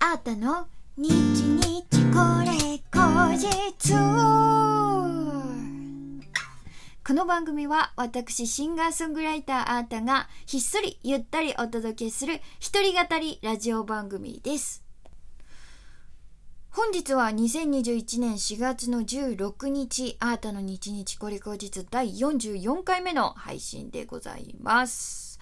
あーたの？日日これ後日この番組は私シンガーソングライターあーたがひっそりゆったりお届けする一人語りラジオ番組です。本日は2021年4月の16日あーたの日日これ後日第44回目の配信でございます。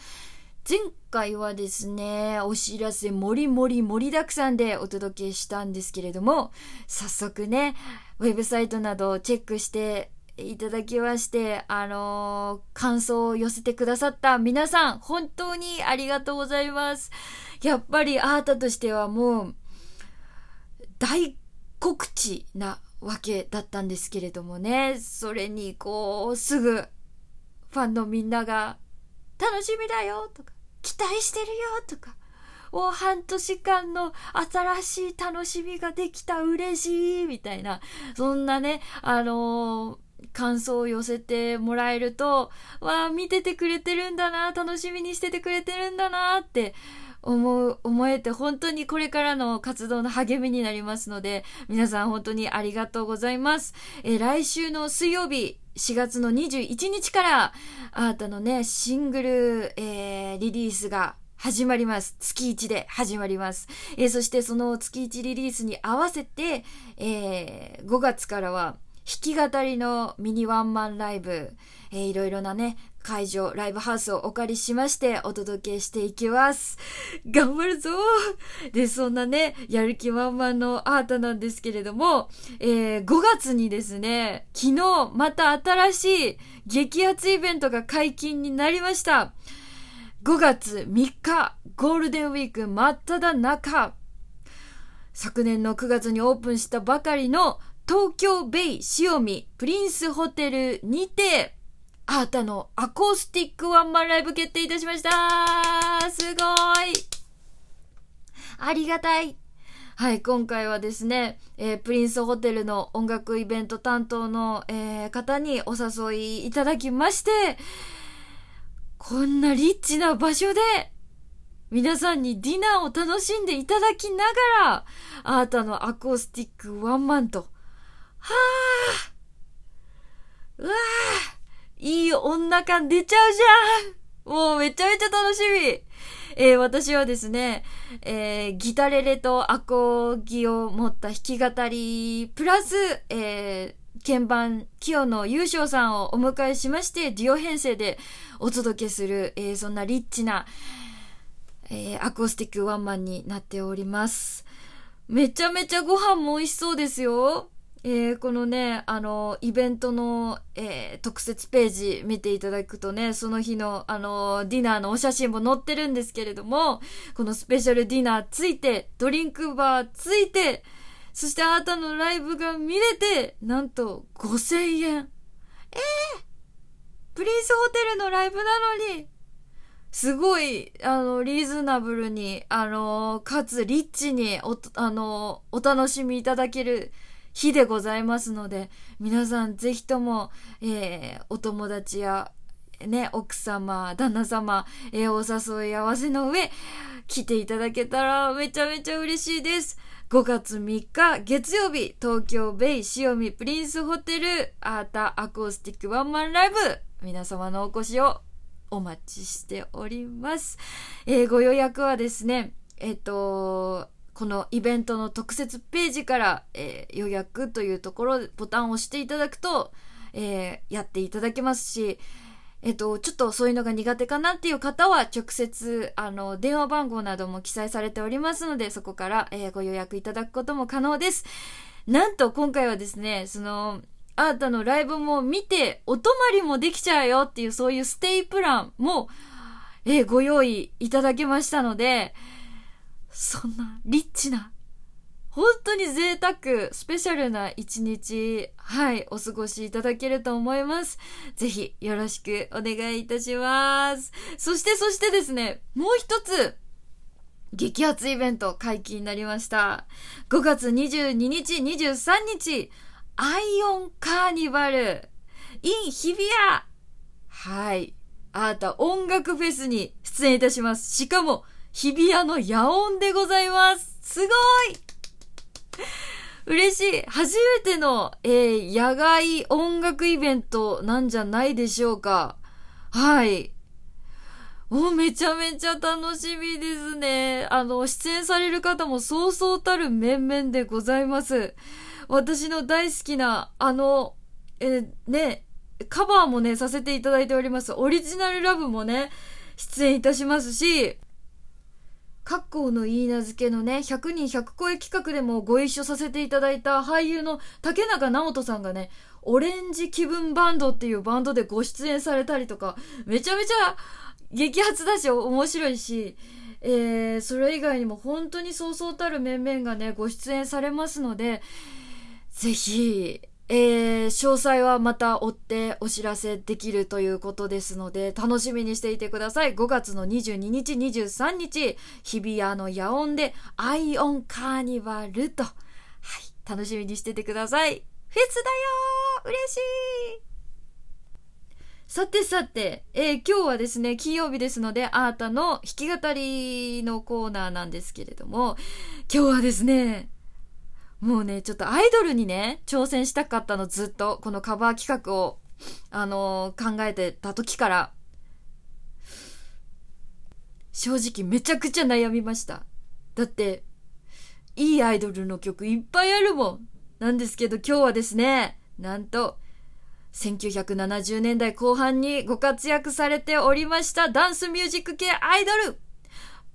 前回はですね、お知らせもりもり盛りだくさんでお届けしたんですけれども、早速ね、ウェブサイトなどをチェックしていただきまして、あのー、感想を寄せてくださった皆さん、本当にありがとうございます。やっぱりアートとしてはもう、大告知なわけだったんですけれどもね、それにこう、すぐ、ファンのみんなが、楽しみだよとか、期待してるよとか、もう半年間の新しい楽しみができた嬉しいみたいな、そんなね、あのー、感想を寄せてもらえると、わあ、見ててくれてるんだな、楽しみにしててくれてるんだなって思う、思えて本当にこれからの活動の励みになりますので、皆さん本当にありがとうございます。え来週の水曜日、4月の21日から、あーたのね、シングル、えー、リリースが始まります。月1で始まります。えー、そしてその月1リリースに合わせて、えー、5月からは弾き語りのミニワンマンライブ、えー、いろいろなね、会場、ライブハウスをお借りしましてお届けしていきます。頑張るぞで、そんなね、やる気満々のアートなんですけれども、えー、5月にですね、昨日また新しい激アツイベントが解禁になりました。5月3日、ゴールデンウィーク真っ只中。昨年の9月にオープンしたばかりの東京ベイ塩見プリンスホテルにて、アータのアコースティックワンマンライブ決定いたしました。すごい。ありがたい。はい、今回はですね、えー、プリンスホテルの音楽イベント担当の、えー、方にお誘いいただきまして、こんなリッチな場所で、皆さんにディナーを楽しんでいただきながら、アータのアコースティックワンマンと、はぁうわぁ女感出ちゃうじゃんもうめちゃめちゃ楽しみえー、私はですね、えー、ギタレレとアコギを持った弾き語り、プラス、えー、鍵盤、清野優勝さんをお迎えしまして、デュオ編成でお届けする、えー、そんなリッチな、えー、アコースティックワンマンになっております。めちゃめちゃご飯も美味しそうですよ。えー、このね、あの、イベントの、えー、特設ページ見ていただくとね、その日の、あの、ディナーのお写真も載ってるんですけれども、このスペシャルディナーついて、ドリンクバーついて、そしてあなたのライブが見れて、なんと5000円。えー、プリンスホテルのライブなのに、すごい、あの、リーズナブルに、あの、かつリッチにお、あの、お楽しみいただける、日でございますので、皆さんぜひとも、えー、お友達や、ね、奥様、旦那様、えー、お誘い合わせの上、来ていただけたらめちゃめちゃ嬉しいです。5月3日月曜日、東京ベイ塩見プリンスホテルアータアコースティックワンマンライブ、皆様のお越しをお待ちしております。えー、ご予約はですね、えっ、と、このイベントの特設ページから、えー、予約というところ、ボタンを押していただくと、えー、やっていただけますし、えっと、ちょっとそういうのが苦手かなっていう方は、直接、あの、電話番号なども記載されておりますので、そこから、えー、ご予約いただくことも可能です。なんと、今回はですね、その、あーたのライブも見て、お泊まりもできちゃうよっていう、そういうステイプランも、えー、ご用意いただけましたので、そんな、リッチな、本当に贅沢、スペシャルな一日、はい、お過ごしいただけると思います。ぜひ、よろしくお願いいたします。そして、そしてですね、もう一つ、激アツイベント解禁になりました。5月22日、23日、アイオンカーニバル、in 日比谷はい。あなた音楽フェスに出演いたします。しかも、日比谷の野音でございます。すごい嬉しい初めての、えー、野外音楽イベントなんじゃないでしょうか。はい。もうめちゃめちゃ楽しみですね。あの、出演される方もそうそうたる面々でございます。私の大好きな、あの、えね、カバーもね、させていただいております。オリジナルラブもね、出演いたしますし、格好の言い名付けのね、100人100声企画でもご一緒させていただいた俳優の竹中直人さんがね、オレンジ気分バンドっていうバンドでご出演されたりとか、めちゃめちゃ激アツだし面白いし、えー、それ以外にも本当にそうそうたる面々がね、ご出演されますので、ぜひ、えー、詳細はまた追ってお知らせできるということですので、楽しみにしていてください。5月の22日、23日、日比谷の野音で、アイオンカーニバルと、はい、楽しみにしててください。フェスだよ嬉しいさてさて、えー、今日はですね、金曜日ですので、あーたの弾き語りのコーナーなんですけれども、今日はですね、もうね、ちょっとアイドルにね、挑戦したかったのずっと、このカバー企画を、あのー、考えてた時から、正直めちゃくちゃ悩みました。だって、いいアイドルの曲いっぱいあるもん。なんですけど今日はですね、なんと、1970年代後半にご活躍されておりましたダンスミュージック系アイドル、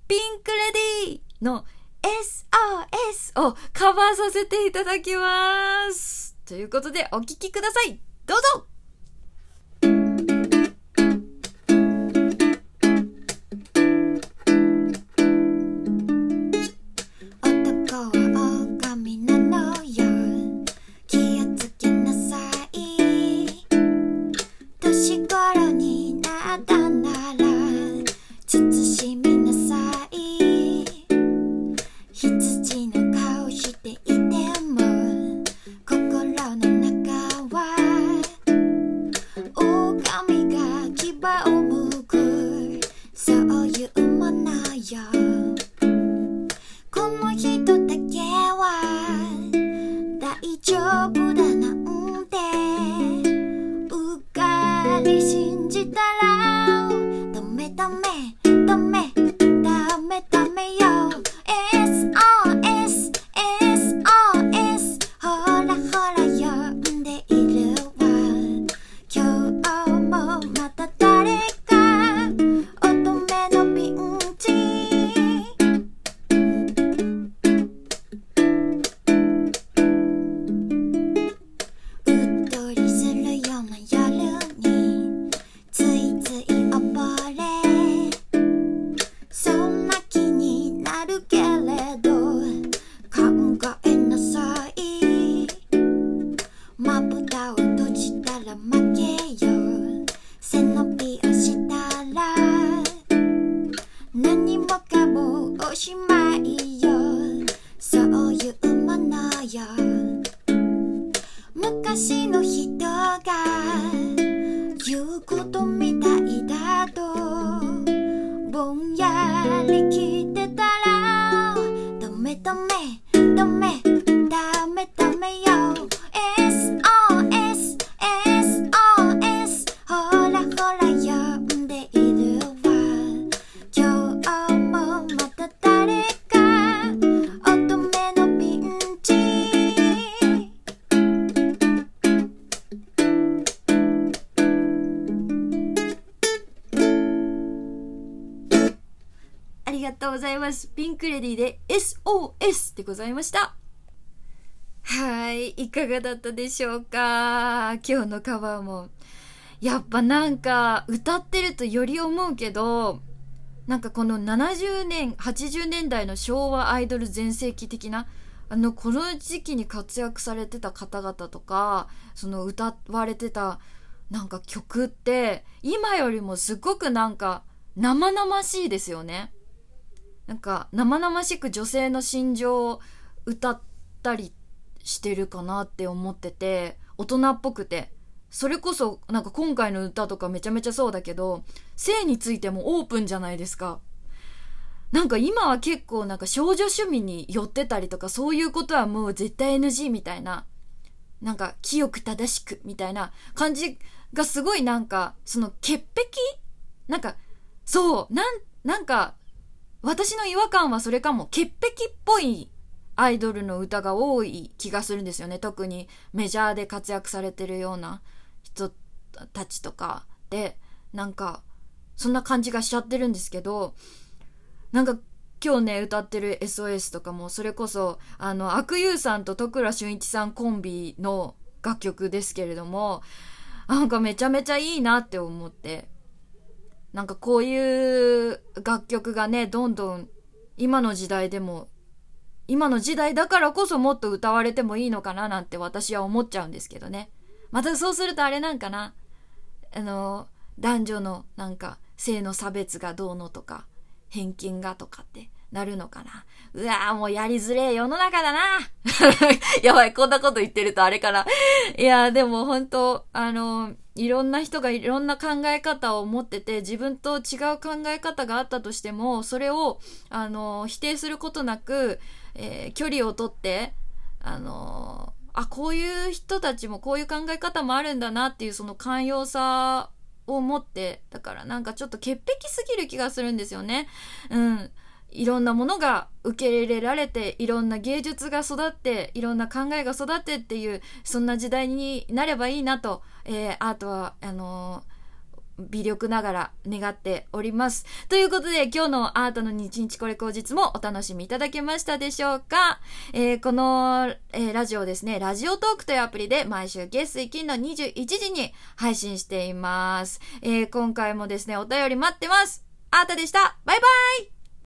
ピンクレディーの S をカバーさせていただきます。ということでお聴きください。どうぞるけれど考えなさい。まぶたを閉じたら負けよ。背伸びをしたら何もかもおしまいよ。そういうものよ。昔の人が言うことみたいだとぼんやり聞いございますピンクレディで SOS でございました。はい、いかがだったでしょうか？今日のカバーも。やっぱなんか歌ってるとより思うけど、なんかこの70年、80年代の昭和アイドル全盛期的な、あの、この時期に活躍されてた方々とか、その歌われてたなんか曲って、今よりもすっごくなんか生々しいですよね。なんか生々しく女性の心情を歌ったりしてるかなって思ってて大人っぽくて。それこそなんか今回の歌とかめちゃめちゃそうだけど性についてもオープンじゃないですか。なんか今は結構なんか少女趣味に寄ってたりとかそういうことはもう絶対 NG みたいな、なんか清く正しくみたいな感じがすごいなんか、その潔癖？なんか、そう、なん、なんか、私の違和感はそれかも、潔癖っぽいアイドルの歌が多い気がするんですよね。特にメジャーで活躍されてるような人たちとかで、なんか、そんな感じがしちゃってるんですけど、なんか今日ね、歌ってる SOS とかも、それこそ、あの、悪友さんと徳倉俊一さんコンビの楽曲ですけれども、なんかめちゃめちゃいいなって思って、なんかこういう楽曲がね、どんどん今の時代でも、今の時代だからこそもっと歌われてもいいのかななんて私は思っちゃうんですけどね。またそうするとあれなんかな、あの、男女のなんか性の差別がどうのとか、偏見がとかってなるのかな。うわぁ、もうやりづれえ世の中だな。やばい、こんなこと言ってるとあれかな。いや、でも本当あの、いろんな人がいろんな考え方を持ってて、自分と違う考え方があったとしても、それを、あの、否定することなく、えー、距離をとって、あの、あ、こういう人たちもこういう考え方もあるんだなっていうその寛容さを持って、だからなんかちょっと潔癖すぎる気がするんですよね。うん。いろんなものが受け入れられて、いろんな芸術が育って、いろんな考えが育ってっていう、そんな時代になればいいなと、えー、アートは、あのー微力ながら願っております。ということで、今日のアートの日日これ口実もお楽しみいただけましたでしょうか？えー、この、え、ラジオですね、ラジオトークというアプリで毎週月水金の21時に配信しています。え、今回もですね、お便り待ってます。アートでした。バイバイ